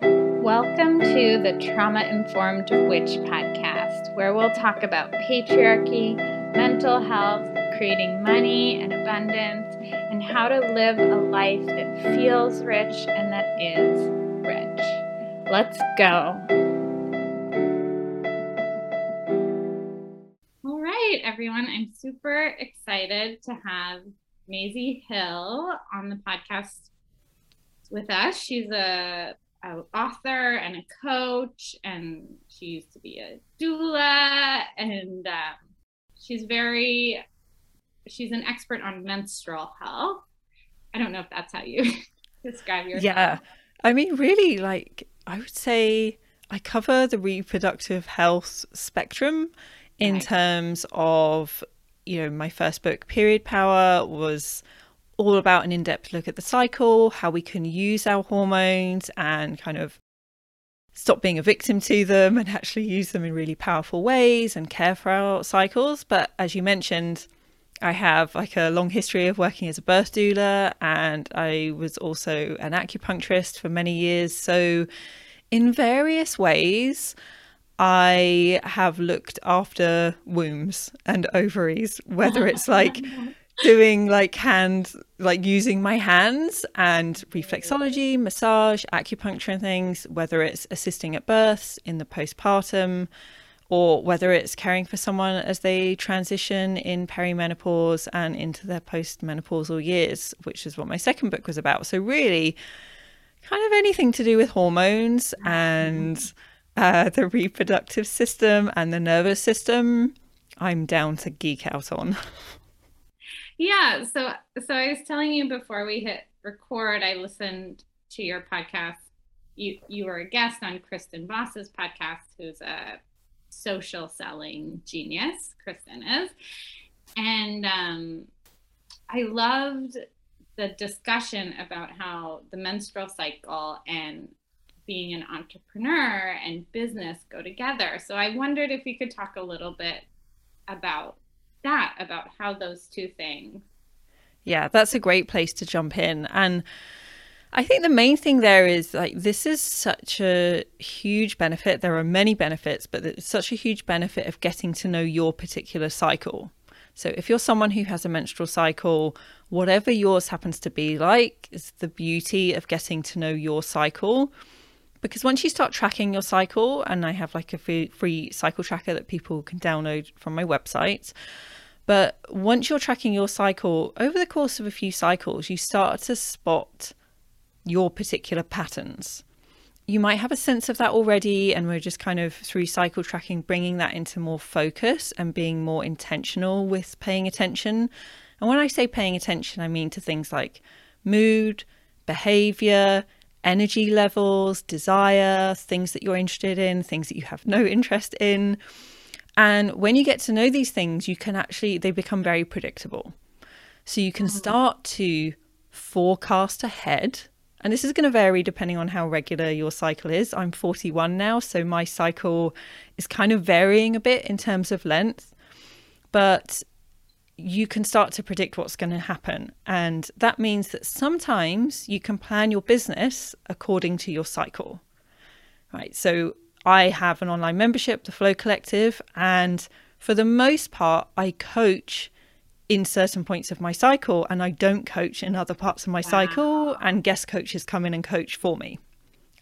Welcome to the Trauma Informed Witch podcast, where we'll talk about patriarchy, mental health, creating money and abundance, and how to live a life that feels rich and that is rich. Let's go. All right, everyone. I'm super excited to have Maisie Hill on the podcast with us. She's a an author and a coach, and she used to be a doula, and um, she's very she's an expert on menstrual health. I don't know if that's how you describe yourself. Yeah, I mean, really, like I would say, I cover the reproductive health spectrum in right. terms of you know my first book, Period Power, was all about an in depth look at the cycle, how we can use our hormones and kind of stop being a victim to them and actually use them in really powerful ways and care for our cycles. But as you mentioned, I have like a long history of working as a birth doula and I was also an acupuncturist for many years. So, in various ways, I have looked after wombs and ovaries, whether it's like doing like hand like using my hands and reflexology massage acupuncture and things whether it's assisting at births in the postpartum or whether it's caring for someone as they transition in perimenopause and into their postmenopausal years which is what my second book was about. So really kind of anything to do with hormones and uh, the reproductive system and the nervous system i'm down to geek out on yeah so so i was telling you before we hit record i listened to your podcast. You you were a guest on kristen boss's podcast who's a social selling genius kristen is. And um i loved the discussion about how the menstrual cycle and being an entrepreneur and business go together. So i wondered if you could talk a little bit about that about how those two things. Yeah, that's a great place to jump in. And I think the main thing there is like this is such a huge benefit. There are many benefits, but it's such a huge benefit of getting to know your particular cycle. So if you're someone who has a menstrual cycle, whatever yours happens to be like, is the beauty of getting to know your cycle. Because once you start tracking your cycle, and I have like a free, cycle tracker that people can download from my website, but once you're tracking your cycle over the course of a few cycles, you start to spot your particular patterns. You might have a sense of that already, and we're just kind of through cycle tracking bringing that into more focus and being more intentional with paying attention. And when I say paying attention, I mean to things like mood, behavior, energy levels, desire, things that you're interested in, things that you have no interest in. And when you get to know these things, you can actually, they become very predictable. So you can mm-hmm. start to forecast ahead. And this is going to vary depending on how regular your cycle is. I'm 41 now, so my cycle is kind of varying a bit in terms of length. But you can start to predict what's going to happen. And that means that sometimes you can plan your business according to your cycle. Right. So I have an online membership, the Flow Collective, and for the most part, I coach in certain points of my cycle and I don't coach in other parts of my wow. cycle and guest coaches come in and coach for me.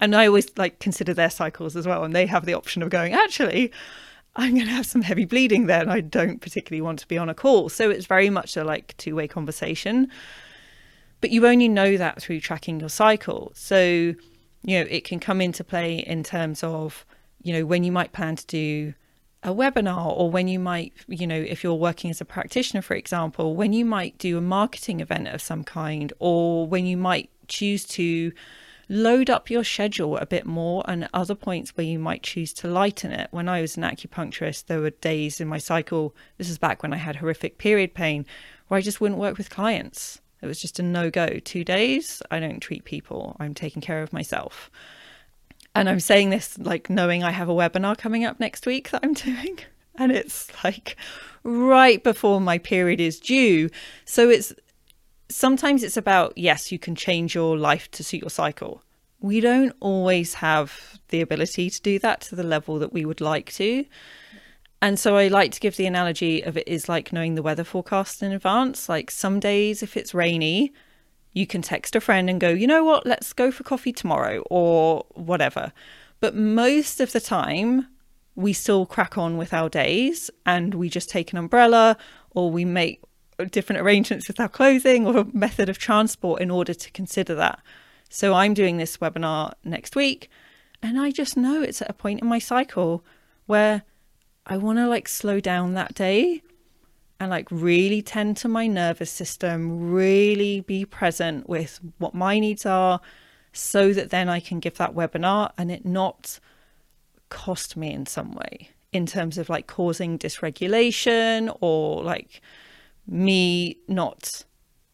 And I always like consider their cycles as well and they have the option of going actually I'm going to have some heavy bleeding there and I don't particularly want to be on a call. So it's very much a like two-way conversation. But you only know that through tracking your cycle. So, you know, it can come into play in terms of you know, when you might plan to do a webinar or when you might, you know, if you're working as a practitioner, for example, when you might do a marketing event of some kind or when you might choose to load up your schedule a bit more and other points where you might choose to lighten it. When I was an acupuncturist, there were days in my cycle, this is back when I had horrific period pain, where I just wouldn't work with clients. It was just a no go. Two days, I don't treat people, I'm taking care of myself. And I'm saying this like knowing I have a webinar coming up next week that I'm doing. And it's like right before my period is due. So it's sometimes it's about, yes, you can change your life to suit your cycle. we don't always have the ability to do that to the level that we would like to. And so I like to give the analogy of it is like knowing the weather forecast in advance. Like some days, if it's rainy, you can text a friend and go, you know what, let's go for coffee tomorrow or whatever. But most of the time, we still crack on with our days and we just take an umbrella or we make different arrangements with our clothing or a method of transport in order to consider that. So I'm doing this webinar next week and I just know it's at a point in my cycle where I want to like slow down that day and like really tend to my nervous system, really be present with what my needs are so that then I can give that webinar and it not cost me in some way in terms of like causing dysregulation or like me not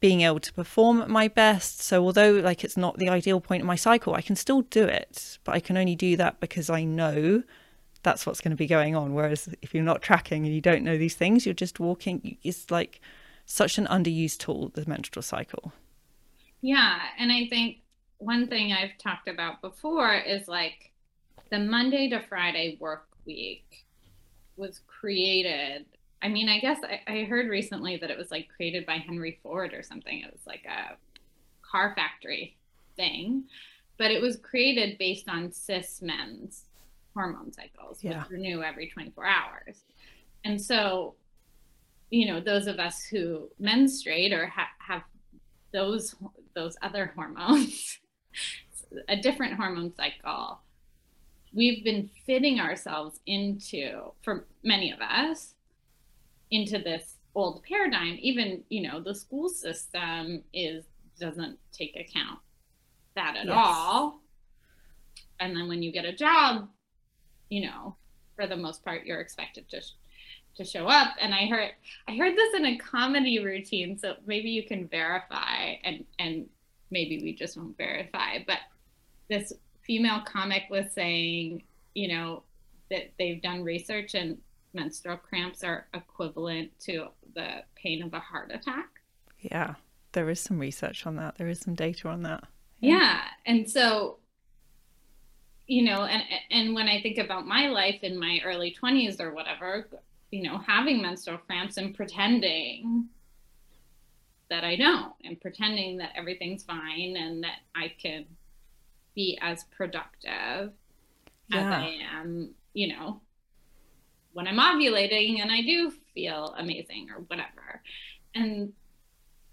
being able to perform at my best. So although like it's not the ideal point in my cycle, I can still do it, but I can only do that because I know that's what's going to be going on. Whereas if you're not tracking and you don't know these things, you're just walking. It's like such an underused tool, the menstrual cycle. Yeah. And I think one thing I've talked about before is like the Monday to Friday work week was created. I mean, I guess I, I heard recently that it was like created by Henry Ford or something. It was like a car factory thing, but it was created based on cis men's hormone cycles, yeah. which renew every 24 hours. And so, you know, those of us who menstruate or ha- have those those other hormones, a different hormone cycle, we've been fitting ourselves into, for many of us, into this old paradigm. Even, you know, the school system is doesn't take account that at yes. all. And then when you get a job, you know, for the most part, you're expected to to show up. And I heard I heard this in a comedy routine, so maybe you can verify, and and maybe we just won't verify. But this female comic was saying, you know, that they've done research and menstrual cramps are equivalent to the pain of a heart attack. Yeah, there is some research on that. There is some data on that. Yeah, yeah. and so you know and and when i think about my life in my early 20s or whatever you know having menstrual cramps and pretending that i don't and pretending that everything's fine and that i can be as productive yeah. as i am you know when i'm ovulating and i do feel amazing or whatever and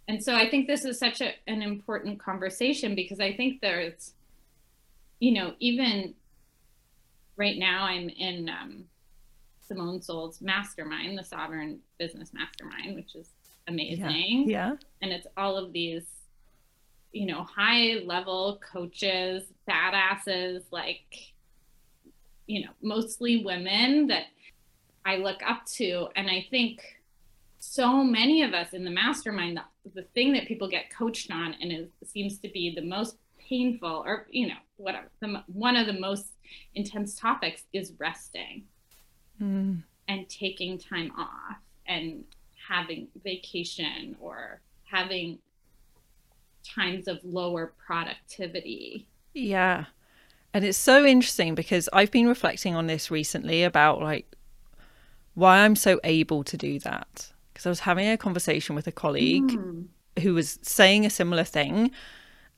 and so i think this is such a, an important conversation because i think there's you know, even right now, I'm in um, Simone Seol's mastermind, the Sovereign Business Mastermind, which is amazing. Yeah. yeah. And it's all of these, you know, high level coaches, badasses, like, you know, mostly women that I look up to. And I think so many of us in the mastermind, the, the thing that people get coached on and it seems to be the most painful or you know whatever the, one of the most intense topics is resting mm. and taking time off and having vacation or having times of lower productivity yeah and it's so interesting because i've been reflecting on this recently about like why i'm so able to do that. Because i was having a conversation with a colleague mm. who was saying a similar thing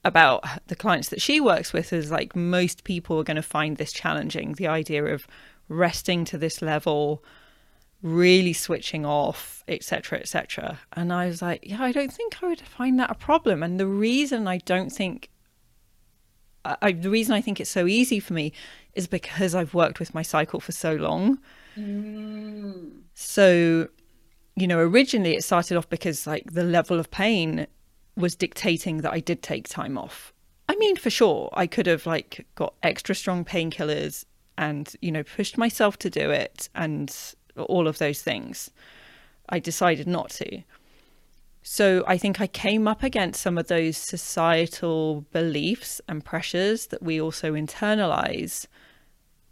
about the clients that she works with is like most people are going to find this challenging the idea of resting to this level really switching off etc etc and i was like yeah i don't think i would find that a problem. And the reason i don't think I, the reason i think it's so easy for me is because i've worked with my cycle for so long mm. so you know originally it started off because like the level of pain was dictating that I did take time off. I mean, for sure, I could have like got extra strong painkillers and, you know, pushed myself to do it and all of those things. I decided not to. So I think I came up against some of those societal beliefs and pressures that we also internalize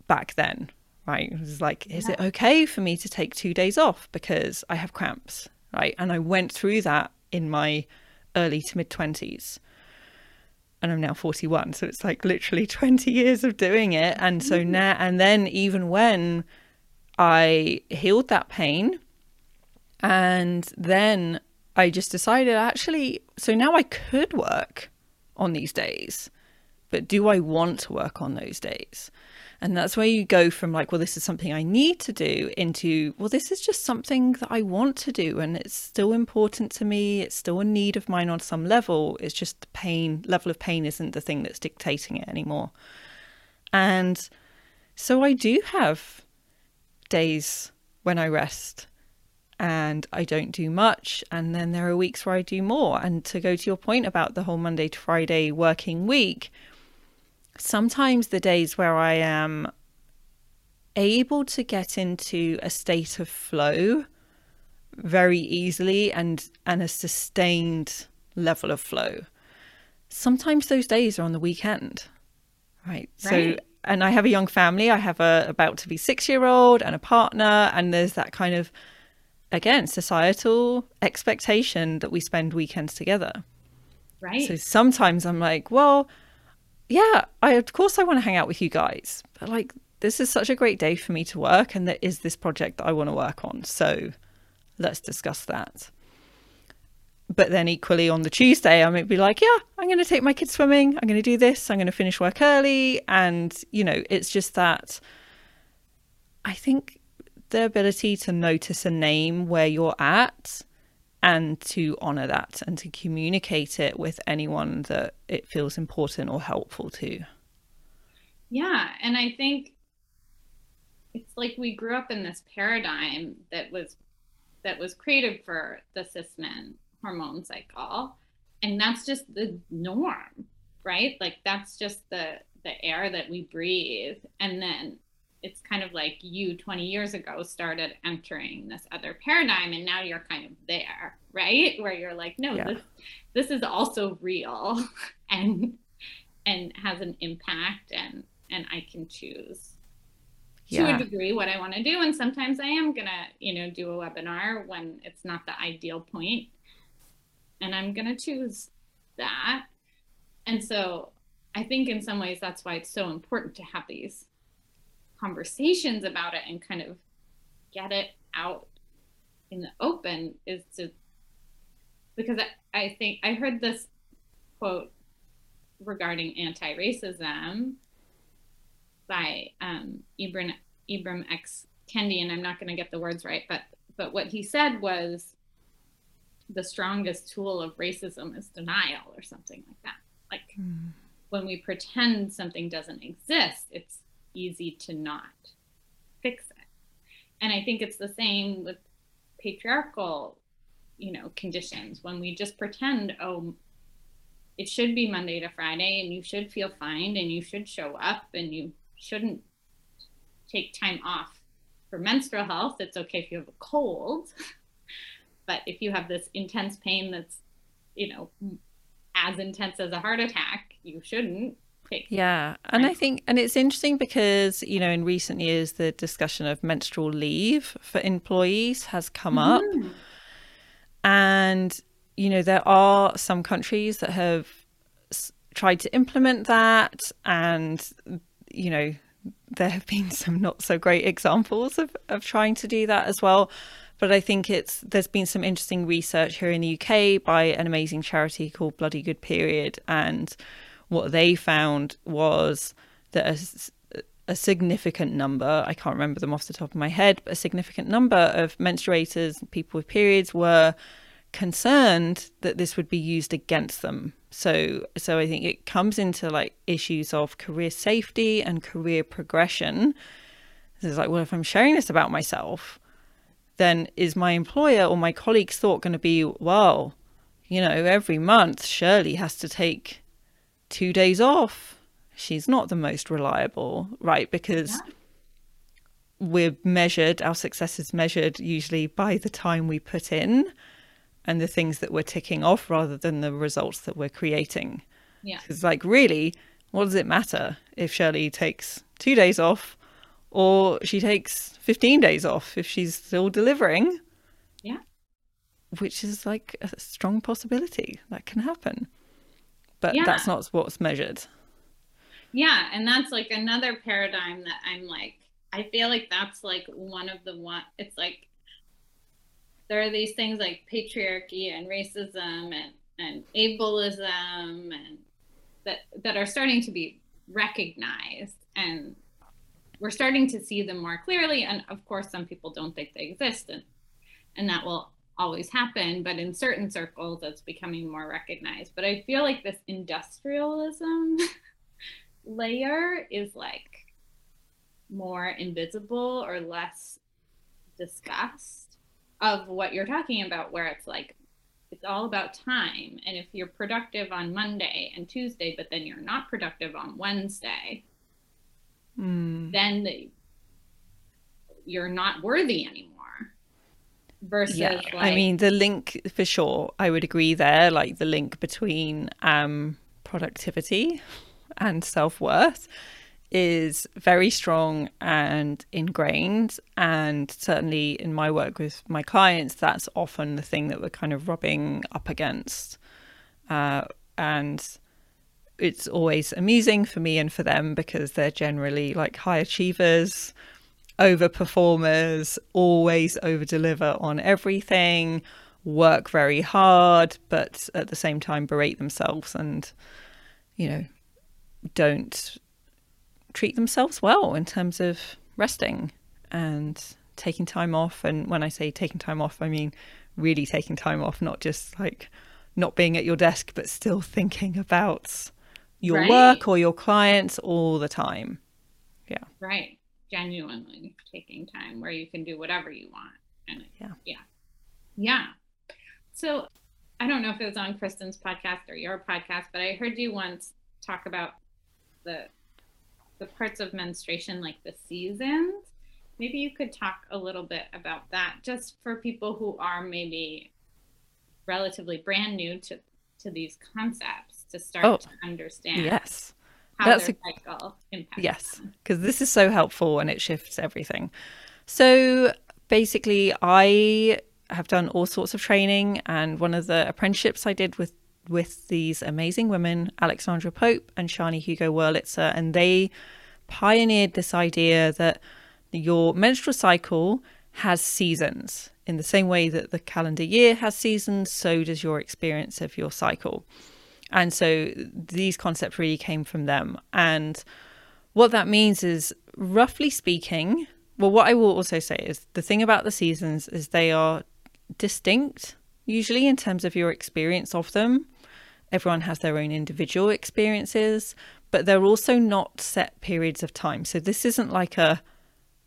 back then, right? It was like, yeah. is it okay for me to take two days off because I have cramps, right? And I went through that in my early to mid 20s. and I'm now 41. So it's like literally 20 years of doing it. And so Mm-hmm. now, and then even when I healed that pain, and then I just decided actually, so now I could work on these days, but do I want to work on those days? And that's where you go from like, well, this is something I need to do into, well, this is just something that I want to do. And it's still important to me. It's still a need of mine on some level. It's just the pain, level of pain isn't the thing that's dictating it anymore. And so I do have days when I rest and I don't do much. And then there are weeks where I do more. And to go to your point about the whole Monday to Friday working week, sometimes the days where I am able to get into a state of flow very easily and and a sustained level of flow sometimes those days are on the weekend right, so and i have a young family. I have a about to be six year old and a partner and there's that kind of again societal expectation that we spend weekends together. Right. so sometimes I'm like, well, yeah, I of course I want to hang out with you guys, but like this is such a great day for me to work, and there is this project that I want to work on. So let's discuss that. But then equally on the Tuesday, I might be like, yeah, I'm going to take my kids swimming. I'm going to do this. I'm going to finish work early, and you know, it's just that. I think the ability to notice a name where you're at and to honor that and to communicate it with anyone that it feels important or helpful to. Yeah, and I think it's like we grew up in this paradigm that was that was created for the cismen hormone cycle, and that's just the norm, right? Like that's just the the air that we breathe, and then it's kind of like you 20 years ago started entering this other paradigm and now you're kind of there right? Where you're like no Yeah. this this is also real and and has an impact and and I can choose to a degree what I want to do. And sometimes I am going to you know do a webinar when it's not the ideal point and I'm going to choose that. And so I think in some ways that's why it's so important to have these conversations about it and kind of get it out in the open is to because I, I think I heard this quote regarding anti-racism by um, Ibram Ibram X Kendi, and I'm not going to get the words right, but but what he said was the strongest tool of racism is denial or something like that. Like when we pretend something doesn't exist, it's easy to not fix it. And I think it's the same with patriarchal, you know, conditions. When we just pretend, oh, it should be Monday to Friday and you should feel fine and you should show up and you shouldn't take time off for menstrual health. It's okay if you have a cold. But if you have this intense pain that's, you know, as intense as a heart attack, you shouldn't take Yeah. And I think, and it's interesting because, you know, in recent years, the discussion of menstrual leave for employees has come up. Mhm. And, you know, there are some countries that have s- tried to implement that. And, you know, there have been some not so great examples of, of trying to do that as well. But I think it's there's been some interesting research here in the UK by an amazing charity called Bloody Good Period, and what they found was that a significant number I can't remember them off the top of my head, but a significant number of menstruators, people with periods, were concerned that this would be used against them. So so I think it comes into like issues of career safety and career progression. It's like, well, if I'm sharing this about myself, then is my employer or my colleague's thought going to be, well, you know, every month Shirley has to take two days off. She's not the most reliable, right? Because Yeah. we're measured, our success is measured usually by the time we put in and the things that we're ticking off rather than the results that we're creating. Yeah. It's like, really, what does it matter if Shirley takes two days off or she takes 15 days off if she's still delivering? Yeah. Which is like a strong possibility that can happen. But yeah. that's not what's measured. Yeah, and that's like another paradigm that I'm like I feel like that's like one of the one it's like there are these things like patriarchy and racism and and ableism and that that are starting to be recognized and we're starting to see them more clearly and of course some people don't think they exist and and that will always happen but in certain circles it's becoming more recognized. But i feel like this industrialism layer is like more invisible or less discussed of what you're talking about where it's like it's all about time. And if you're productive on monday and tuesday but then you're not productive on wednesday mm. then the, you're not worthy anymore versus yeah like, i mean the link for sure i would agree there like the link between um productivity and self-worth is very strong and ingrained and certainly in my work with my clients that's often the thing that we're kind of rubbing up against uh, and it's always amusing for me and for them because they're generally like high achievers over performers always over deliver on everything work very hard but at the same time berate themselves and you know don't treat themselves well in terms of resting and taking time off. And when I say taking time off, I mean really taking time off, not just like not being at your desk, but still thinking about your right. work or your clients all the time. Yeah. Right. Genuinely taking time where you can do whatever you want. And yeah. Yeah. Yeah. So I don't know if it was on Kristen's podcast or your podcast, but I heard you once talk about the the parts of menstruation like the seasons maybe you could talk a little bit about that just for people who are maybe relatively brand new to to these concepts to start oh, to understand yes how that's their a, cycle impacts yes because this is so helpful and it shifts everything so basically i have done all sorts of training and one of the apprenticeships i did with with these amazing women, Alexandra Pope and Sjanie Hugo Wurlitzer, and they pioneered this idea that your menstrual cycle has seasons. In the same way that the calendar year has seasons, so does your experience of your cycle. And so these concepts really came from them. And what that means is, roughly speaking, well, what I will also say is the thing about the seasons is they are distinct, usually in terms of your experience of them. Everyone has their own individual experiences, but they're also not set periods of time. So this isn't like a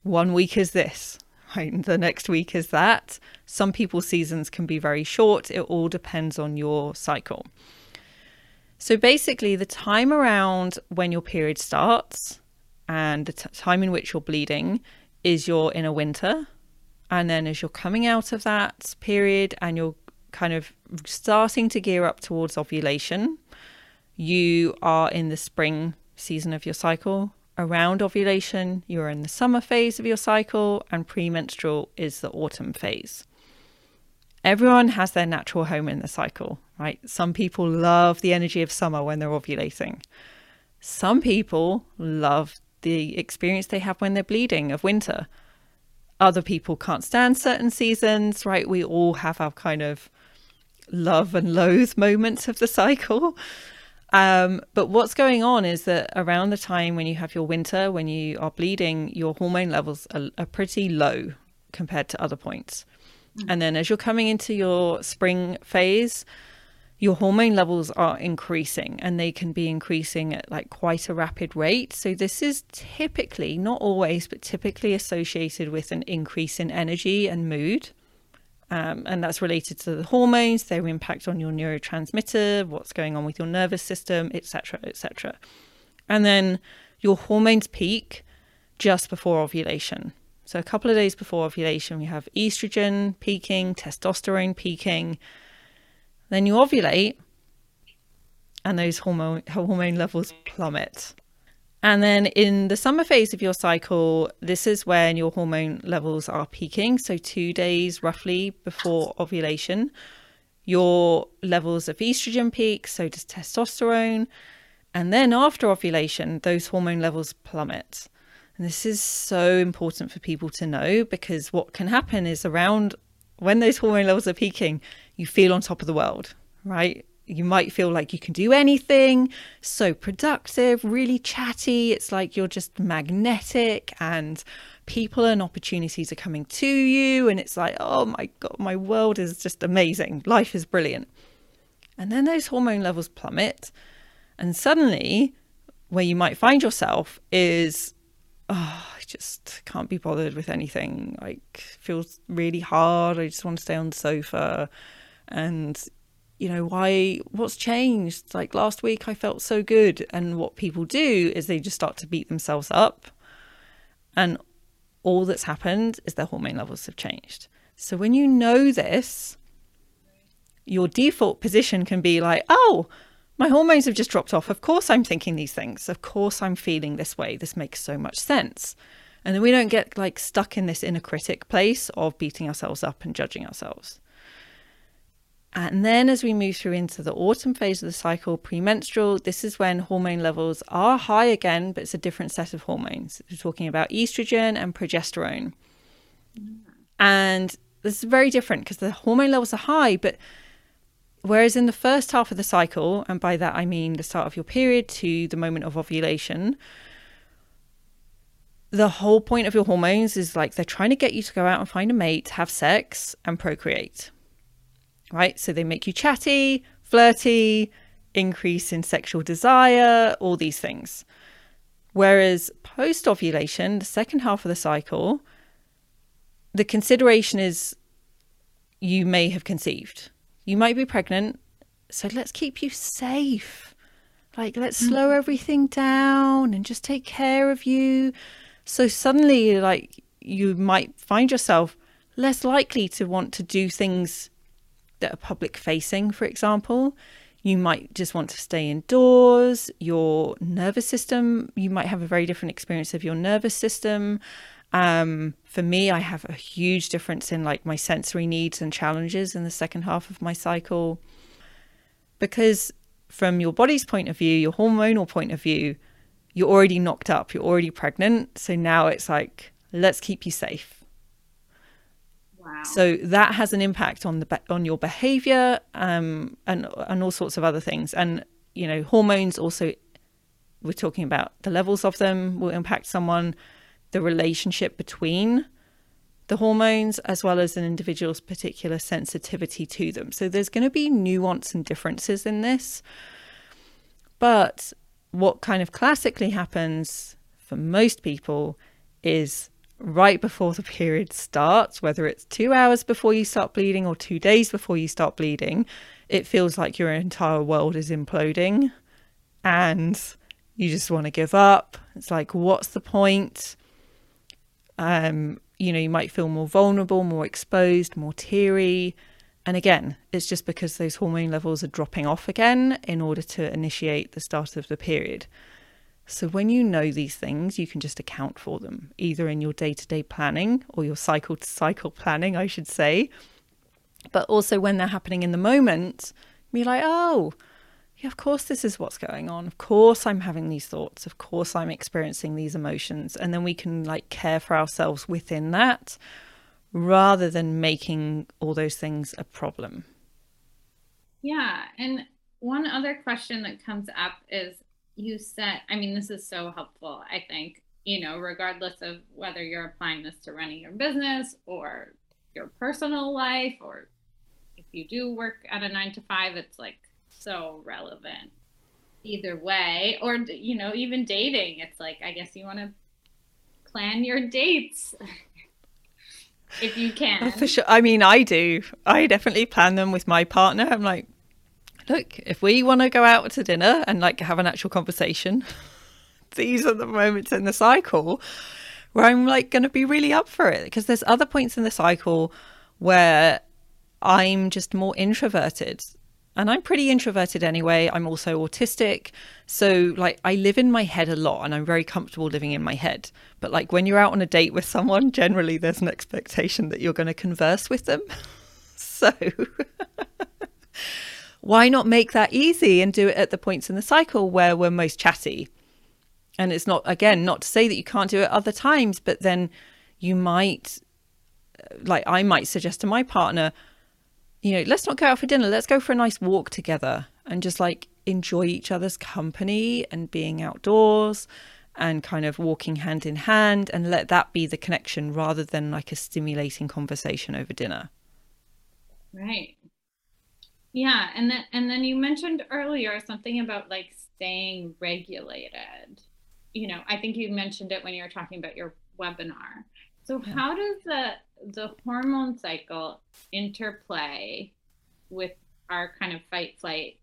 one week is this, right? The next week is that. Some people's seasons can be very short. It all depends on your cycle. So basically, the time around when your period starts and the t- time in which you're bleeding is your inner winter. And then as you're coming out of that period and you're kind of starting to gear up towards ovulation. You are in the spring season of your cycle. Around ovulation, you're in the summer phase of your cycle, and premenstrual is the autumn phase. Everyone has their natural home in the cycle, right? Some people love the energy of summer when they're ovulating. Some people love the experience they have when they're bleeding of winter. Other people can't stand certain seasons, right? We all have our kind of love and loathe moments of the cycle. Um, but what's going on is that around the time when you have your winter, when you are bleeding, your hormone levels are, are pretty low compared to other points. Mm. And then as you're coming into your spring phase, your hormone levels are increasing and they can be increasing at like quite a rapid rate. So, this is typically, not always, but typically associated with an increase in energy and mood. Um, and that's related to the hormones, their impact on your neurotransmitter, what's going on with your nervous system, etc., etc. And then your hormones peak just before ovulation. So a couple of days before ovulation, we have estrogen peaking, testosterone peaking. Then you ovulate, and those hormone hormone levels plummet. And then in the summer phase of your cycle, this is when your hormone levels are peaking. So, two days roughly before ovulation, your levels of estrogen peak, so does testosterone. And then after ovulation, those hormone levels plummet. And this is so important for people to know because what can happen is around when those hormone levels are peaking, you feel on top of the world, right? You might feel like you can do anything, so productive, really chatty. It's like you're just magnetic and people and opportunities are coming to you. And it's like, oh my God, my world is just amazing. Life is brilliant. And then those hormone levels plummet. And suddenly, where you might find yourself is, oh, I just can't be bothered with anything. Like, feels really hard. I just want to stay on the sofa. And, you know, why, what's changed? Like last week, I felt so good. And what people do is they just start to beat themselves up. And all that's happened is their hormone levels have changed. So when you know this, your default position can be like, oh, my hormones have just dropped off. Of course, I'm thinking these things. Of course, I'm feeling this way. This makes so much sense. And then we don't get like stuck in this inner critic place of beating ourselves up and judging ourselves. And then as we move through into the autumn phase of the cycle, premenstrual, this is when hormone levels are high again, but it's a different set of hormones. We're talking about estrogen and progesterone. And this is very different because the hormone levels are high, but whereas in the first half of the cycle, and by that I mean the start of your period to the moment of ovulation, the whole point of your hormones is like they're trying to get you to go out and find a mate, have sex, and procreate right? So they make you chatty, flirty, increase in sexual desire, all these things. Whereas post ovulation, the second half of the cycle, the consideration is you may have conceived. You might be pregnant. So let's keep you safe. Like, let's mm. slow everything down and just take care of you. So suddenly, like, you might find yourself less likely to want to do things that are public facing, for example. You might just want to stay indoors. Your nervous system, you might have a very different experience of your nervous system. Um, for me, I have a huge difference in like my sensory needs and challenges in the second half of my cycle. Because from your body's point of view, your hormonal point of view, you're already knocked up, you're already pregnant. So now it's like, let's keep you safe so that has an impact on the on your behavior um, and and all sorts of other things. And you know, hormones also. We're talking about the levels of them will impact someone, the relationship between the hormones, as well as an individual's particular sensitivity to them. So there's going to be nuance and differences in this. But what kind of classically happens for most people is right before the period starts, whether it's two hours before you start bleeding or two days before you start bleeding, it feels like your entire world is imploding and you just want to give up. It's like, what's the point? Um, you know, you might feel more vulnerable, more exposed, more teary. And again, it's just because those hormone levels are dropping off again in order to initiate the start of the period. So when you know these things, you can just account for them, either in your day to day planning or your cycle to cycle planning, I should say. But also when they're happening in the moment, be like, oh, yeah, of course this is what's going on. Of course I'm having these thoughts. Of course I'm experiencing these emotions. And then we can like care for ourselves within that rather than making all those things a problem. Yeah. And one other question that comes up is you said, I mean, this is so helpful, I think, you know, regardless of whether you're applying this to running your business or your personal life, or if you do work at a nine to five, it's like so relevant either way. Or, you know, even dating, it's like, I guess you want to plan your dates. if you oh, can. Oh, for sure. I mean, I do. I definitely plan them with my partner. I'm like, look, if we want to go out to dinner and like have an actual conversation, these are the moments in the cycle where I'm like going to be really up for it because there's other points in the cycle where I'm just more introverted. And I'm pretty introverted anyway. I'm also autistic. So, like, I live in my head a lot and I'm very comfortable living in my head. But, like, when you're out on a date with someone, generally there's an expectation that you're going to converse with them. so, why not make that easy and do it at the points in the cycle where we're most chatty? And it's not, again, not to say that you can't do it other times, but then you might, uh, like, I might suggest to my partner, you know, let's not go out for dinner. Let's go for a nice walk together and just like enjoy each other's company and being outdoors and kind of walking hand in hand and let that be the connection rather than like a stimulating conversation over dinner. Right. Yeah, and then and then you mentioned earlier something about like staying regulated. You know, I think you mentioned it when you were talking about your webinar. So yeah. how does the the hormone cycle interplay with our kind of fight flight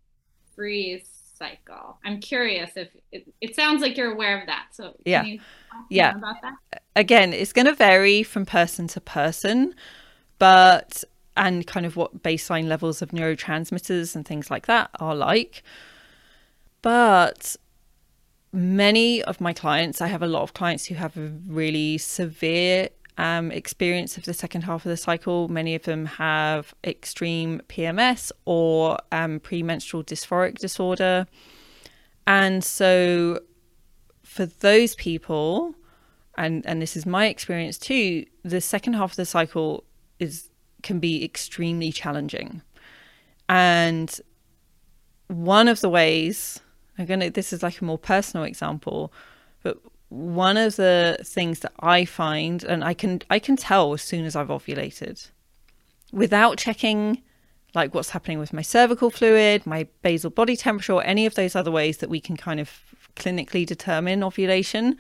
freeze cycle? I'm curious if it, it sounds like you're aware of that. So yeah, yeah. About that again, it's going to vary from person to person, but and kind of what baseline levels of neurotransmitters and things like that are like. But many of my clients, I have a lot of clients who have a really severe um, experience of the second half of the cycle. Many of them have extreme PMS or um, premenstrual dysphoric disorder. And so, for those people, and, and this is my experience too, the second half of the cycle is can be extremely challenging. And one of the ways, I'm gonna this is like a more personal example, but one of the things that I find, and I can I can tell as soon as I've ovulated, without checking like what's happening with my cervical fluid, my basal body temperature, or any of those other ways that we can kind of clinically determine ovulation.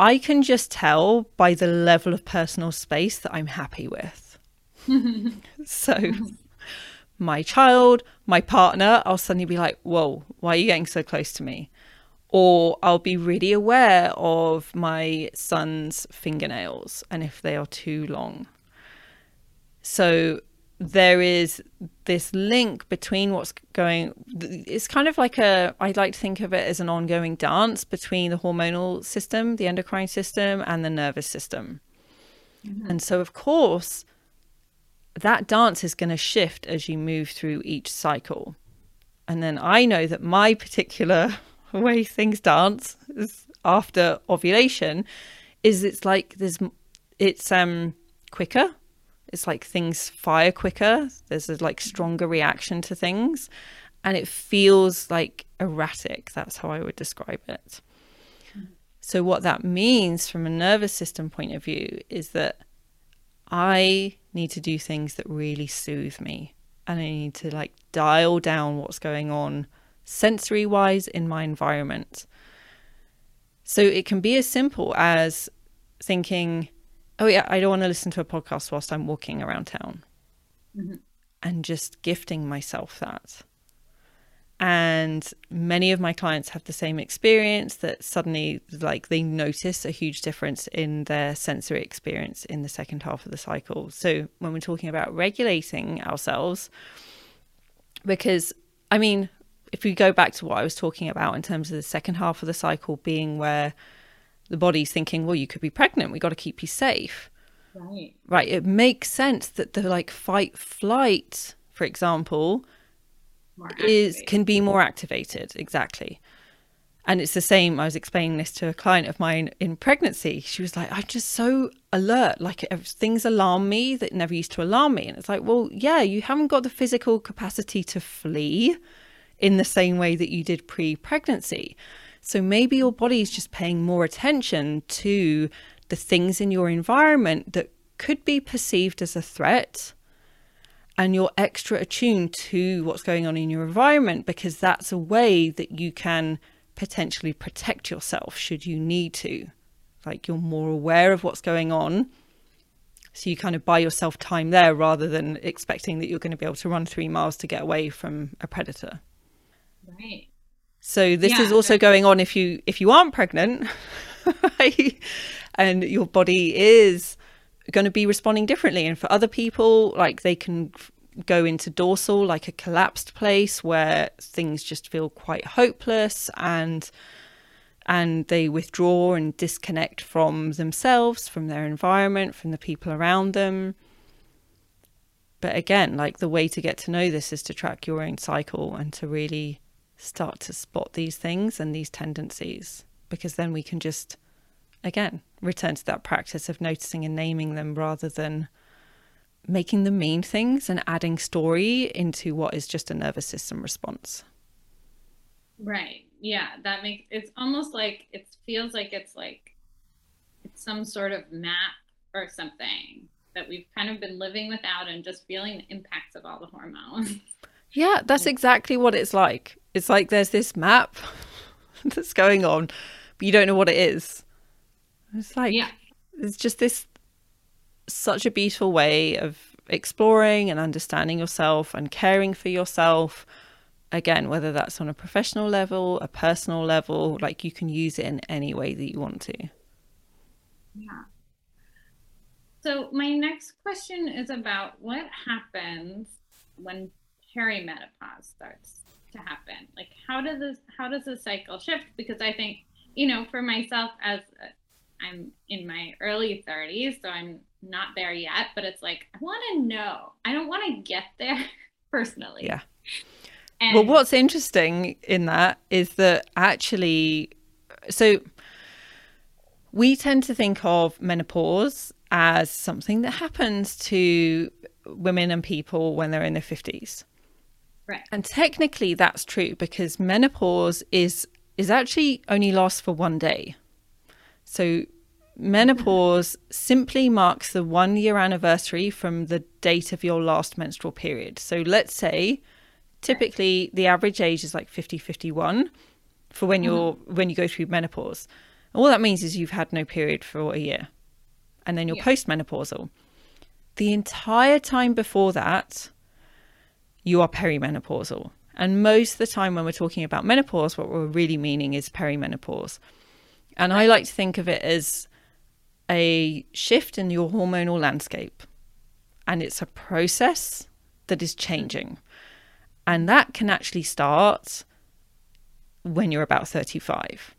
I can just tell by the level of personal space that I'm happy with. So my child, my partner, I'll suddenly be like, whoa, why are you getting so close to me? or I'll be really aware of my son's fingernails and if they are too long. So there is this link between what's going it's kind of like a. I'd like to think of it as an ongoing dance between the hormonal system the endocrine system and the nervous system mm-hmm. and so of course that dance is going to shift as you move through each cycle. And then i know that my particular way things dance after ovulation is it's like there's it's um quicker. It's like things fire quicker. There's a like stronger reaction to things. And it feels like erratic. That's how i would describe it. So what that means from a nervous system point of view is that i need to do things that really soothe me and i need to like dial down what's going on sensory wise in my environment. So it can be as simple as thinking, oh, yeah, I don't want to listen to a podcast whilst I'm walking around town. Mm-hmm. And just gifting myself that. And many of my clients have the same experience that suddenly, like, they notice a huge difference in their sensory experience in the second half of the cycle. So, when we're talking about regulating ourselves, because I mean, if we go back to what I was talking about in terms of the second half of the cycle being where the body's thinking, well, you could be pregnant, we got to keep you safe. Right. Right. It makes sense that the like fight flight, for example, is can be more activated. Exactly. And it's the same. I was explaining this to a client of mine in pregnancy. She was like, I'm just so alert. Like things alarm me that never used to alarm me. And it's like, well, yeah, you haven't got the physical capacity to flee in the same way that you did pre pregnancy. So maybe your body is just paying more attention to the things in your environment that could be perceived as a threat. And you're extra attuned to what's going on in your environment because that's a way that you can potentially protect yourself should you need to. Like you're more aware of what's going on. So you kind of buy yourself time there rather than expecting that you're going to be able to run three miles to get away from a predator. Right. So this yeah, is also going on if you if you aren't pregnant, and your body is going to be responding differently. And for other people, like they can go into dorsal, like a collapsed place where things just feel quite hopeless and and they withdraw and disconnect from themselves, from their environment, from the people around them But again, like the way to get to know this is to track your own cycle and to really start to spot these things and these tendencies because then we can just again return to that practice of noticing and naming them rather than making them mean things and adding story into what is just a nervous system response. Right. Yeah, that makes it's almost like it feels like it's like it's some sort of map or something that we've kind of been living without and just feeling the impacts of all the hormones. Yeah, that's exactly what it's like. It's like there's this map that's going on, but you don't know what it is. It's like yeah. it's just this such a beautiful way of exploring and understanding yourself and caring for yourself. Again, whether that's on a professional level, a personal level, like you can use it in any way that you want to. Yeah. So, my next question is about what happens when perimenopause starts to happen. Like, how does this, how does the cycle shift? Because I think, you know, for myself, as I'm in my early 30s, so I'm not there yet, but it's like I want to know. I don't want to get there personally. Yeah. And well, what's interesting in that is that actually, so we tend to think of menopause as something that happens to women and people when they're in their 50s. Right. And technically that's true because menopause is is actually only lasts for one day. So menopause simply marks the 1 year anniversary from the date of your last menstrual period. So let's say typically the average age is like 50 51 for when you're mm-hmm. when you go through menopause. And All that means is you've had no period for a year. And then you're yeah. postmenopausal. The entire time before that, you are perimenopausal. And most of the time, when we're talking about menopause, what we're really meaning is perimenopause. And I like to think of it as a shift in your hormonal landscape. And it's a process that is changing. And that can actually start when you're about 35.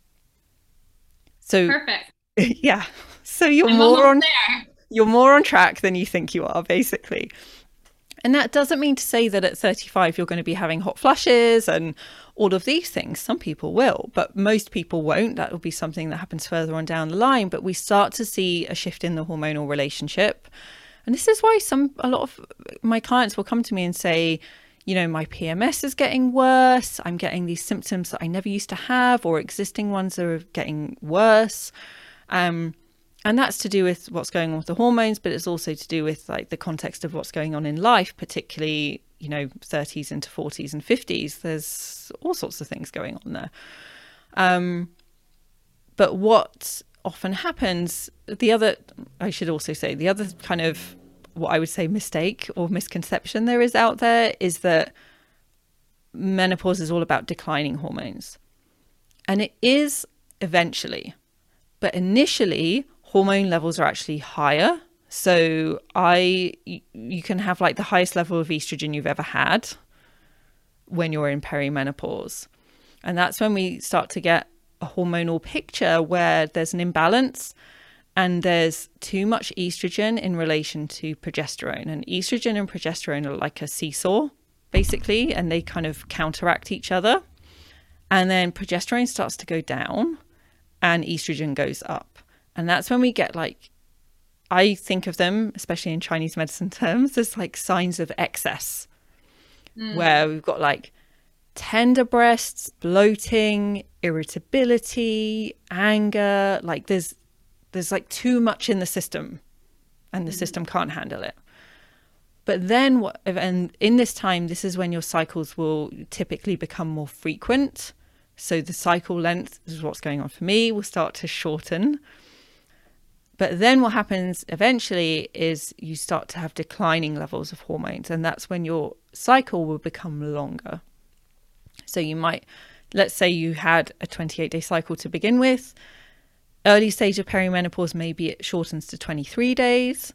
So perfect. Yeah. So you're I'm more on there. you're more on track than you think you are, basically. And that doesn't mean to say that at 35 you're going to be having hot flushes and all of these things. Some people will, but most people won't. That will be something that happens further on down the line. But we start to see a shift in the hormonal relationship. And this is why some a lot of my clients will come to me and say, you know, my PMS is getting worse. I'm getting these symptoms that I never used to have, or existing ones are getting worse. Um, and that's to do with what's going on with the hormones, but it's also to do with like the context of what's going on in life, particularly, you know, 30s into 40s and 50s. There's all sorts of things going on there. Um, but what often happens, the other, I should also say, the other kind of what I would say mistake or misconception there is out there is that menopause is all about declining hormones. And it is eventually. But initially, hormone levels are actually higher. So I you can have like the highest level of estrogen you've ever had when you're in perimenopause. And that's when we start to get a hormonal picture where there's an imbalance and there's too much estrogen in relation to progesterone. And estrogen and progesterone are like a seesaw, basically, and they kind of counteract each other. And then progesterone starts to go down and estrogen goes up. And that's when we get like, I think of them, especially in Chinese medicine terms, as like signs of excess, mm. where we've got like tender breasts, bloating, irritability, anger. Like there's there's like too much in the system and the mm-hmm. system can't handle it. But then what and in this time this is when your cycles will typically become more frequent. So the cycle length is what's going on for me will start to shorten. But then what happens eventually is you start to have declining levels of hormones and that's when your cycle will become longer. So you might let's say you had a 28 day cycle to begin with Early stage of perimenopause, maybe it shortens to 23 days.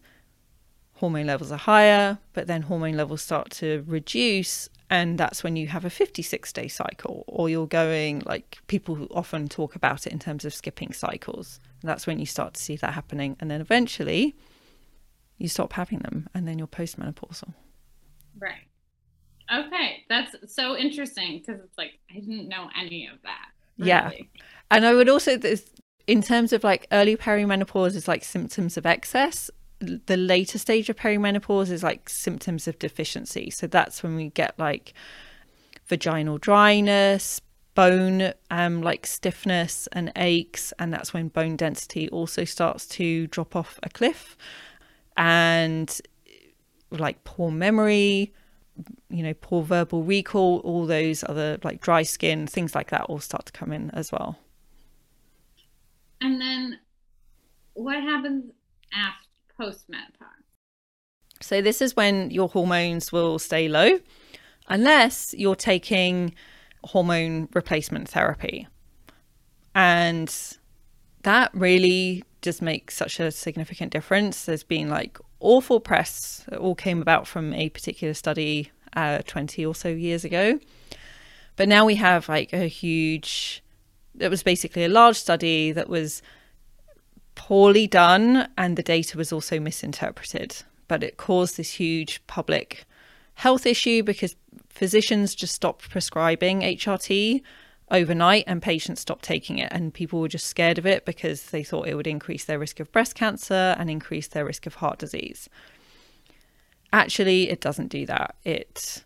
Hormone levels are higher, but then hormone levels start to reduce. And that's when you have a 56 day cycle, or you're going like people often talk about it in terms of skipping cycles. And that's when you start to see that happening. And then eventually you stop having them, and then you're postmenopausal. Right. Okay, that's so interesting because it's like I didn't know any of that. Really. Yeah, and I would also, this in terms of like early perimenopause, is like symptoms of excess. The later stage of perimenopause is like symptoms of deficiency. So that's when we get like vaginal dryness, bone um, like stiffness and aches, and that's when bone density also starts to drop off a cliff, and like poor memory, you know, poor verbal recall, all those other like dry skin, things like that all start to come in as well. And then what happens after post menopause? So this is when your hormones will stay low unless you're taking hormone replacement therapy. And that really just makes such a significant difference. There's been like awful press that all came about from a particular study uh, 20 or so years ago. But now we have like a huge, it was basically a large study that was poorly done and the data was also misinterpreted. But it caused this huge public health issue because physicians just stopped prescribing HRT overnight and patients stopped taking it and people were just scared of it because they thought it would increase their risk of breast cancer and increase their risk of heart disease. Actually, it doesn't do that. It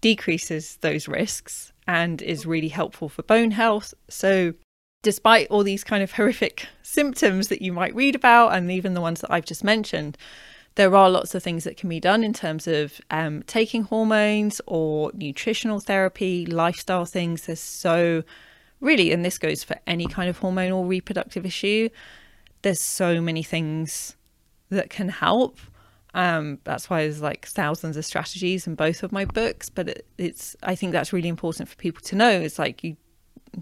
decreases those risks and is really helpful for bone health. So, despite all these kind of horrific symptoms that you might read about and even the ones that I've just mentioned, there are lots of things that can be done in terms of um, taking hormones or nutritional therapy, lifestyle things. There's so really, and this goes for any kind of hormonal reproductive issue, there's so many things that can help. Um, that's why there's like thousands of strategies in both of my books. But it, it's, I think that's really important for people to know. It's like you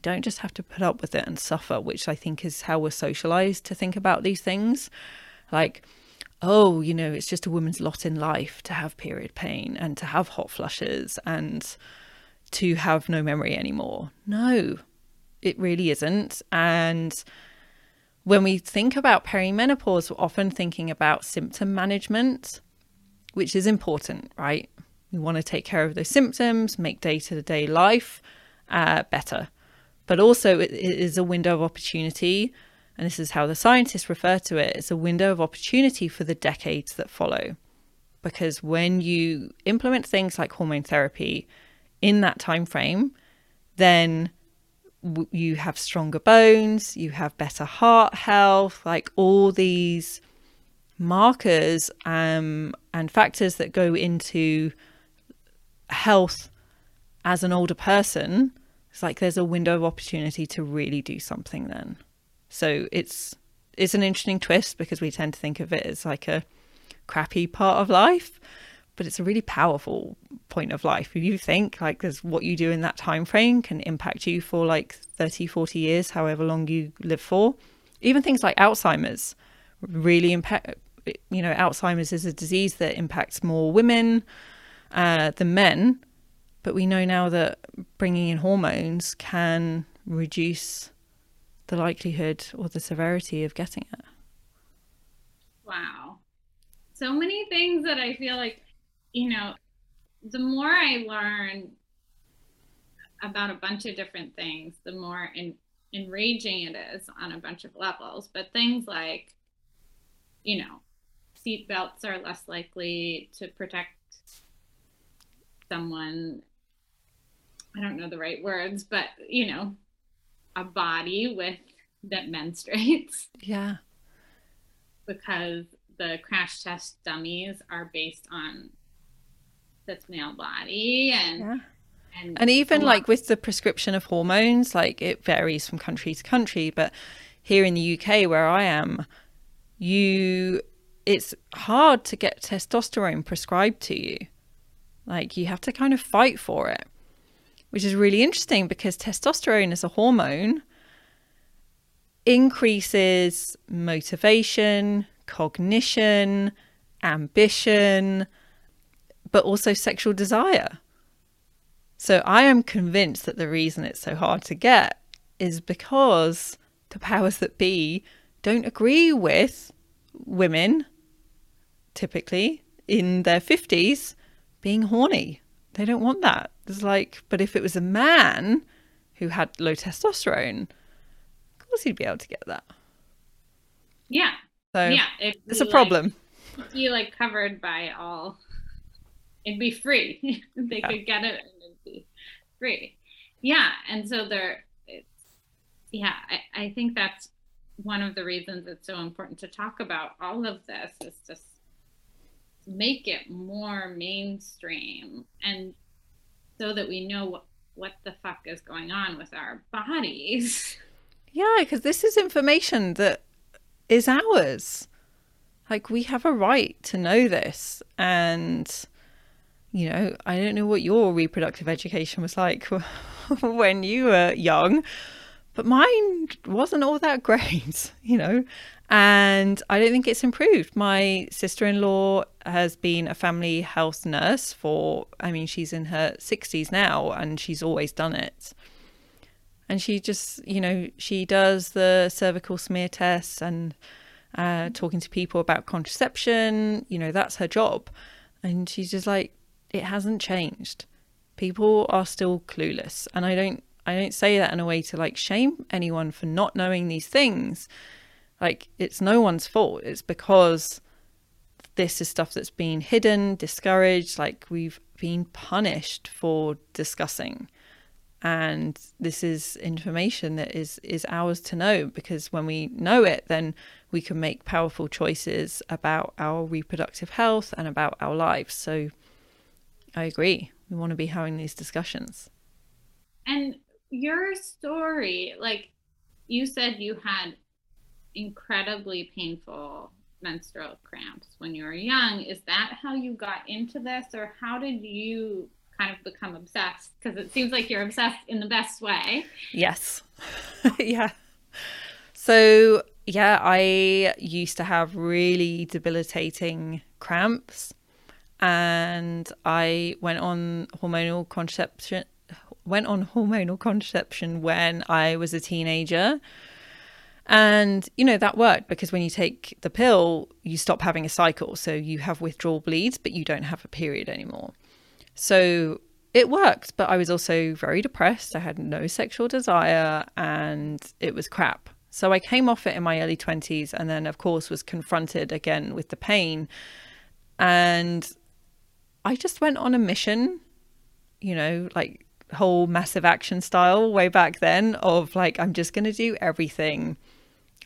don't just have to put up with it and suffer, which I think is how we're socialized to think about these things. Like, oh, you know, it's just a woman's lot in life to have period pain and to have hot flushes and to have no memory anymore. No, it really isn't. And when we think about perimenopause, we're often thinking about symptom management, which is important, right? We want to take care of those symptoms, make day to day life uh, better. But also, it, is a window of opportunity and this is how the scientists refer to it, it's a window of opportunity for the decades that follow. Because when you implement things like hormone therapy in that time frame, then you have stronger bones, you have better heart health, like all these markers um, and factors that go into health as an older person. It's like there's a window of opportunity to really do something then. So it's it's an interesting twist because we tend to think of it as like a crappy part of life, but it's a really powerful point of life. If you think like there's what you do in that time frame can impact you for like 30, 40 years, however long you live for. Even things like Alzheimer's really impact you know, Alzheimer's is a disease that impacts more women uh, than men, but we know now that bringing in hormones can reduce the likelihood or the severity of getting it. Wow. So many things that I feel like, you know, the more I learn about a bunch of different things, the more in, enraging it is on a bunch of levels. But things like, you know, seat belts are less likely to protect someone. I don't know the right words, but you know, a body with that menstruates. Yeah. Because the crash test dummies are based on the male body and yeah. and, and even like with the prescription of hormones, like it varies from country to country, but here in the UK where I am, you it's hard to get testosterone prescribed to you. Like you have to kind of fight for it which is really interesting because testosterone as a hormone increases motivation, cognition, ambition, but also sexual desire. So I am convinced that the reason it's so hard to get is because the powers that be don't agree with women, typically in their 50s, being horny. They don't want that. It's like, but if it was a man who had low testosterone, of course he'd be able to get that. Yeah. So yeah, it's a problem. Like, if you like covered by all, it'd be free. they Yeah. could get it and it'd be free. Yeah, and so there, it's yeah. I, I think that's one of the reasons it's so important to talk about all of this is just make it more mainstream and so that we know what what the fuck is going on with our bodies. Yeah, because this is information that is ours. Like we have a right to know this. And, you know, I don't know what your reproductive education was like when you were young, but mine wasn't all that great, you know. And I don't think it's improved. My sister in law has been a family health nurse for, I mean, she's in her 60s now and she's always done it and she just you know she does the cervical smear tests and uh, talking to people about contraception you know that's her job and she's just like it hasn't changed people are still clueless and i don't i don't say that in a way to like shame anyone for not knowing these things. Like it's no one's fault. It's because this is stuff that's been hidden discouraged like we've been punished for discussing. And this is information that is is ours to know because when we know it then we can make powerful choices about our reproductive health and about our lives. So i agree. We want to be having these discussions. And your story, like you said, you had incredibly painful menstrual cramps when you were young. Is that how you got into this, or how did you kind of become obsessed? Because it seems like you're obsessed in the best way. Yes. yeah. So, yeah, I used to have really debilitating cramps and I went on hormonal contraception went on hormonal contraception when I was a teenager. And you know that worked because when you take the pill, you stop having a cycle, so you have withdrawal bleeds, but you don't have a period anymore. So it worked, but I was also very depressed. I had no sexual desire and it was crap. So I came off it in my early 20s and then, of course, was confronted again with the pain. And I just went on a mission, you know, like whole massive action style way back then of like, I'm just going to do everything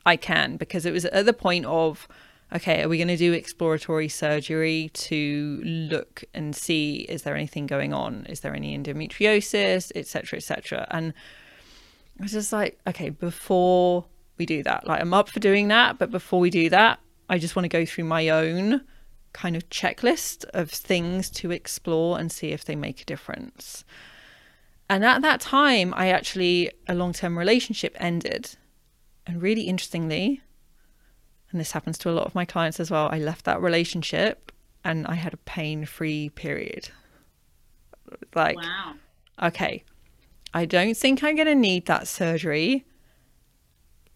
I can because it was at the point of, okay, are we going to do exploratory surgery to look and see is there anything going on? Is there any endometriosis, etc., etc.? And I was just like, okay, before we do that, like I'm up for doing that, but before we do that, I just want to go through my own kind of checklist of things to explore and see if they make a difference. And at that time, I actually, a long term relationship ended. And really interestingly, and this happens to a lot of my clients as well, I left that relationship and I had a pain free period. Like, Wow. okay, I don't think I'm going to need that surgery,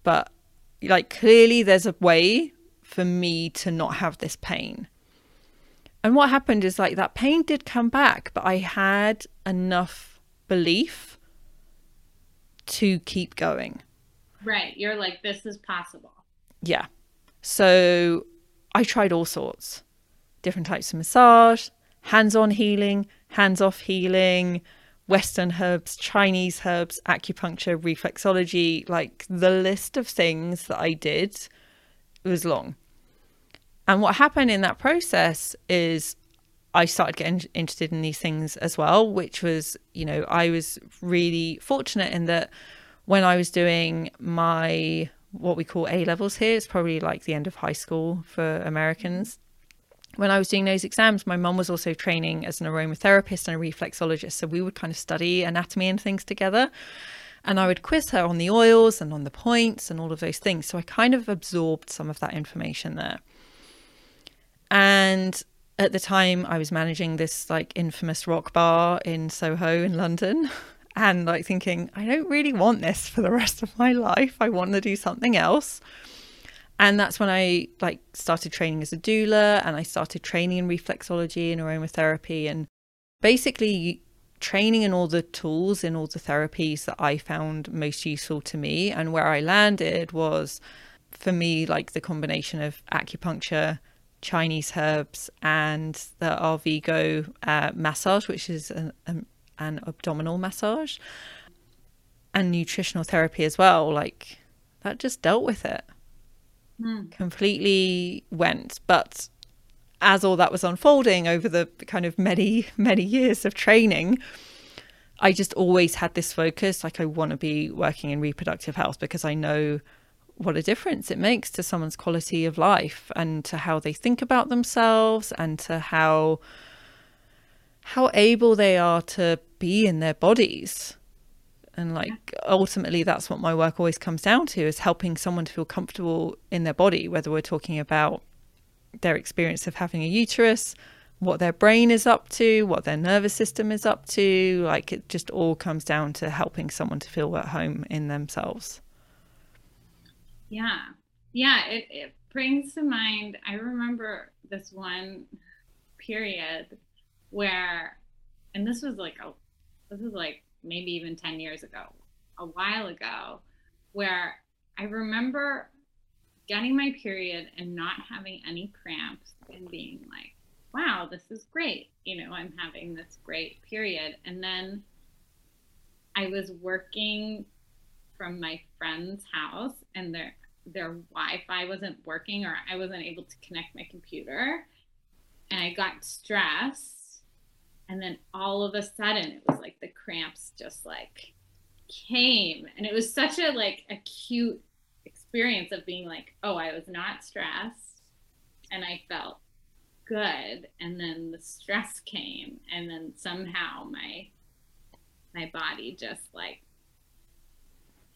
but like clearly there's a way for me to not have this pain. And what happened is like that pain did come back, but I had enough belief to keep going. Right. You're like, this is possible. Yeah. So I tried all sorts different types of massage, hands on healing, hands off healing, Western herbs, Chinese herbs, acupuncture, reflexology like the list of things that I did was long. And what happened in that process is I started getting interested in these things as well, which was, you know, I was really fortunate in that when I was doing my what we call A levels here, it's probably like the end of high school for Americans. When I was doing those exams, my mum was also training as an aromatherapist and a reflexologist. So we would kind of study anatomy and things together. And I would quiz her on the oils and on the points and all of those things. So I kind of absorbed some of that information there. And at the time, I was managing this like infamous rock bar in Soho in London. And like thinking, I don't really want this for the rest of my life. I want to do something else. and that's when I like started training as a doula and I started training in reflexology and aromatherapy and basically training in all the tools in all the therapies that I found most useful to me and where I landed was for me like the combination of acupuncture Chinese herbs and the Arvigo uh, massage which is an, an, an abdominal massage and nutritional therapy as well like that just dealt with it mm. completely went. But as all that was unfolding over the kind of many, many years of training, I just always had this focus like, I want to be working in reproductive health because I know what a difference it makes to someone's quality of life and to how they think about themselves and to how how able they are to be in their bodies. And like ultimately that's what my work always comes down to is helping someone to feel comfortable in their body whether we're talking about their experience of having a uterus what their brain is up to what their nervous system is up to. Like it just all comes down to helping someone to feel at home in themselves yeah yeah it, it brings to mind i remember this one period where and this was like a this was like maybe even 10 years ago, a while ago, where I remember getting my period and not having any cramps and being like, wow, this is great. You know, I'm having this great period. And then I was working from my friend's house and their their Wi-Fi wasn't working or I wasn't able to connect my computer and I got stressed and then all of a sudden it was like the cramps just like came and it was such a like acute experience of being like oh i was not stressed and i felt good and then the stress came and then somehow my my body just like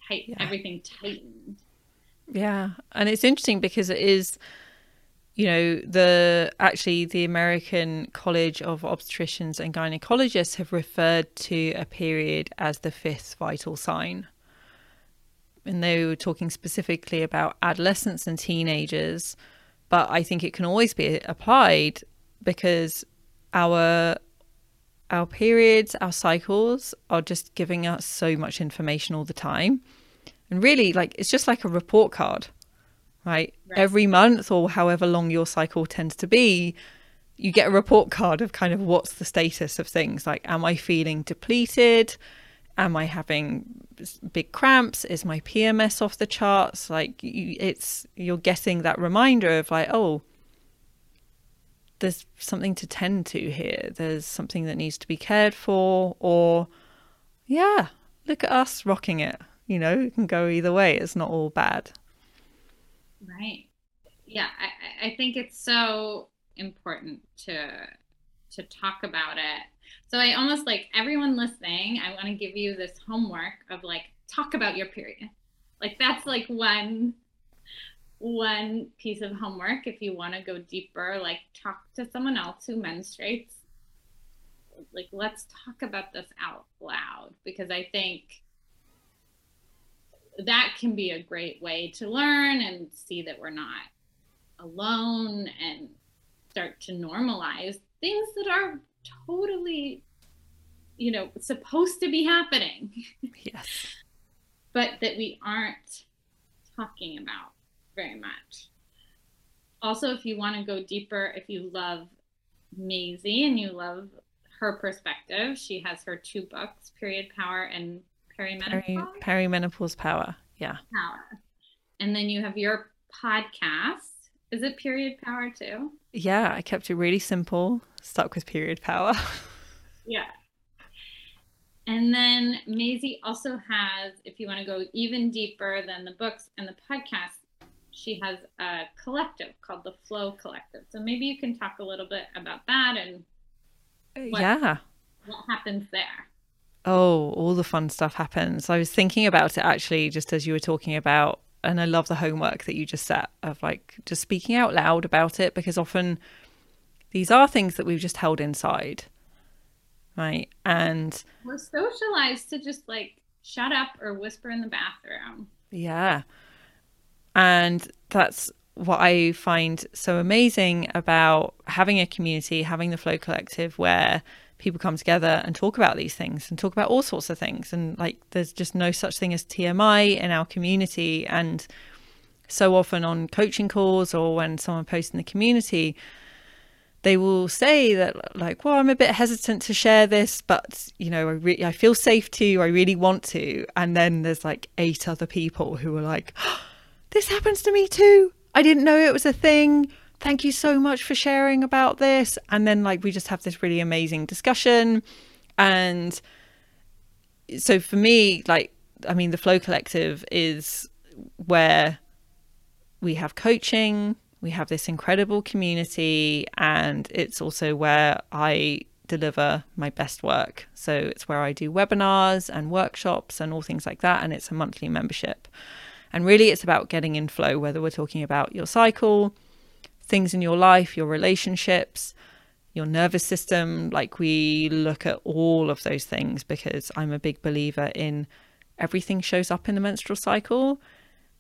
tight yeah. everything tightened yeah and it's interesting because it is you know the actually the American College of Obstetricians and Gynecologists have referred to a period as the fifth vital sign. And they were talking specifically about adolescents and teenagers, but I think it can always be applied because our our periods, our cycles are just giving us so much information all the time. And really like it's just like a report card right? right? Every month or however long your cycle tends to be, you get a report card of kind of what's the status of things. Like, am I feeling depleted? Am I having big cramps? Is my PMS off the charts? Like, you, it's you're getting that reminder of like, oh, there's something to tend to here. There's something that needs to be cared for, or yeah, look at us rocking it. You know, it can go either way. It's not all bad. Right. Yeah, I, I think it's so important to to talk about it. So I almost like everyone listening, I want to give you this homework of like talk about your period. Like that's like one one piece of homework if you want to go deeper, like talk to someone else who menstruates. Like let's talk about this out loud because I think that can be a great way to learn and see that we're not alone and start to normalize things that are totally you know supposed to be happening. Yes. But that we aren't talking about very much. Also if you want to go deeper if you love Maisie and you love her perspective she has her two books period power and perimenopause. Peri- perimenopause power. Yeah. Power. And then you have your podcast. Is it period power too? Yeah, I kept it really simple. Stuck with period power. yeah. And then Maisie also has, if you want to go even deeper than the books and the podcast, she has a collective called the Flow Collective. So maybe you can talk a little bit about that and uh, what, yeah, what happens there. Oh, all the fun stuff happens. I was thinking about it actually just as you were talking about, and I love the homework that you just set of like just speaking out loud about it because often these are things that we've just held inside. Right. And we're socialized to just like shut up or whisper in the bathroom. Yeah. And that's what I find so amazing about having a community, having the Flow Collective, where people come together and talk about these things and talk about all sorts of things. And like, there's just no such thing as TMI in our community. And so often on coaching calls or when someone posts in the community, they will say that like well i'm a bit hesitant to share this but you know i re- i feel safe to i really want to and then there's like eight other people who are like this happens to me too i didn't know it was a thing thank you so much for sharing about this and then like we just have this really amazing discussion and so for me like i mean the flow collective is where we have coaching, we have this incredible community, and it's also where I deliver my best work. So it's where I do webinars and workshops and all things like that, and it's a monthly membership. And really, it's about getting in flow, whether we're talking about your cycle, things in your life, your relationships, your nervous system. Like, we look at all of those things because I'm a big believer in everything shows up in the menstrual cycle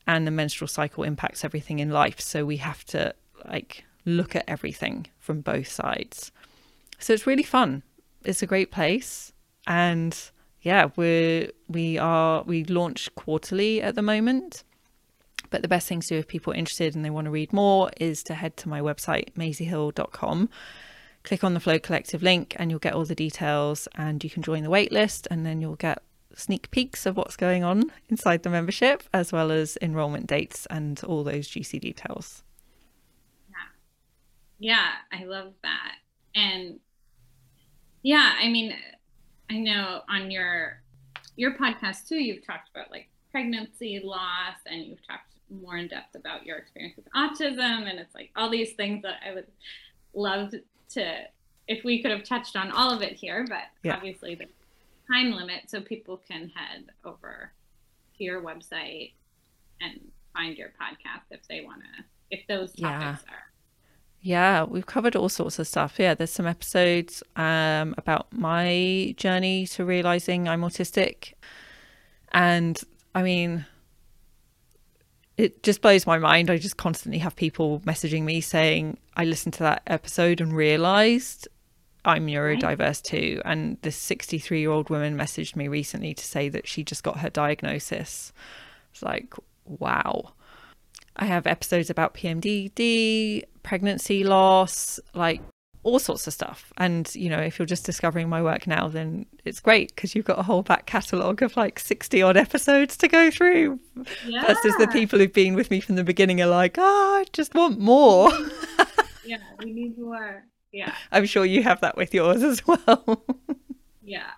and the menstrual cycle impacts everything in life. So we have to like look at everything from both sides. So it's really fun. It's a great place. And yeah, we're we are we launch quarterly at the moment. But the best thing to do if people are interested and they want to read more is to head to my website, maisiehill.com. Click on the Flow Collective link and you'll get all the details and you can join the waitlist and then you'll get sneak peeks of what's going on inside the membership, as well as enrollment dates and all those juicy details. Yeah, yeah, I love that. And yeah, I mean, I know on your your podcast too, you've talked about like pregnancy loss, and you've talked more in depth about your experience with autism, and it's like all these things that I would love to if we could have touched on all of it here, but yeah. obviously time limit so people can head over to your website and find your podcast if they want to, if those topics yeah. are. Yeah, we've covered all sorts of stuff. Yeah, there's some episodes um, about my journey to realizing I'm autistic. And I mean, it just blows my mind. I just constantly have people messaging me saying, I listened to that episode and realized I'm neurodiverse too. And this 63 year old woman messaged me recently to say that she just got her diagnosis. It's like, wow. I have episodes about PMDD, pregnancy loss, like all sorts of stuff. And, you know, if you're just discovering my work now, then it's great because you've got a whole back catalogue of like 60 odd episodes to go through. Yeah. Versus the people who've been with me from the beginning are like, oh, I just want more. yeah, we need more. Yeah. I'm sure you have that with yours as well. yeah,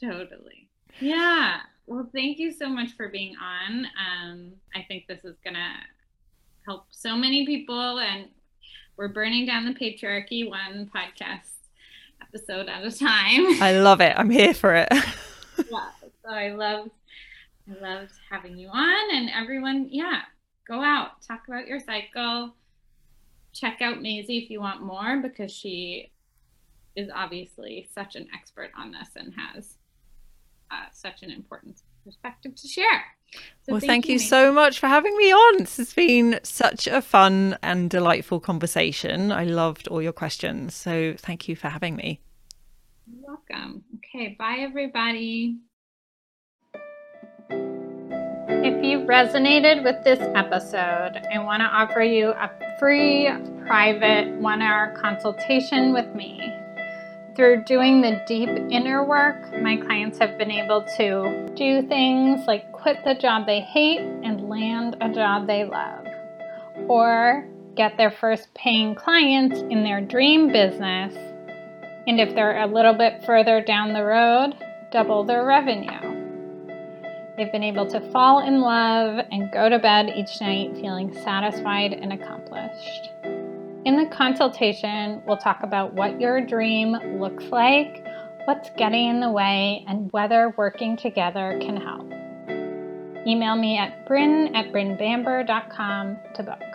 totally. Yeah. Well, thank you so much for being on. Um, I think this is going to help so many people, and we're burning down the patriarchy one podcast episode at a time. I love it. I'm here for it. yeah. So I loved, I loved having you on, and everyone, yeah, go out, talk about your cycle check out Maisie if you want more because she is obviously such an expert on this and has uh, such an important perspective to share. So well, thank, thank you, you so much for having me on. This has been such a fun and delightful conversation. I loved all your questions. So thank you for having me. You're welcome. Okay, bye, everybody. If you resonated with this episode, I want to offer you a free private one hour consultation with me. Through doing the deep inner work, my clients have been able to do things like quit the job they hate and land a job they love, or get their first paying clients in their dream business, and if they're a little bit further down the road, double their revenue. They've been able to fall in love and go to bed each night feeling satisfied and accomplished. In the consultation, we'll talk about what your dream looks like, what's getting in the way, and whether working together can help. Email me at bryn at brynbamber.com to book.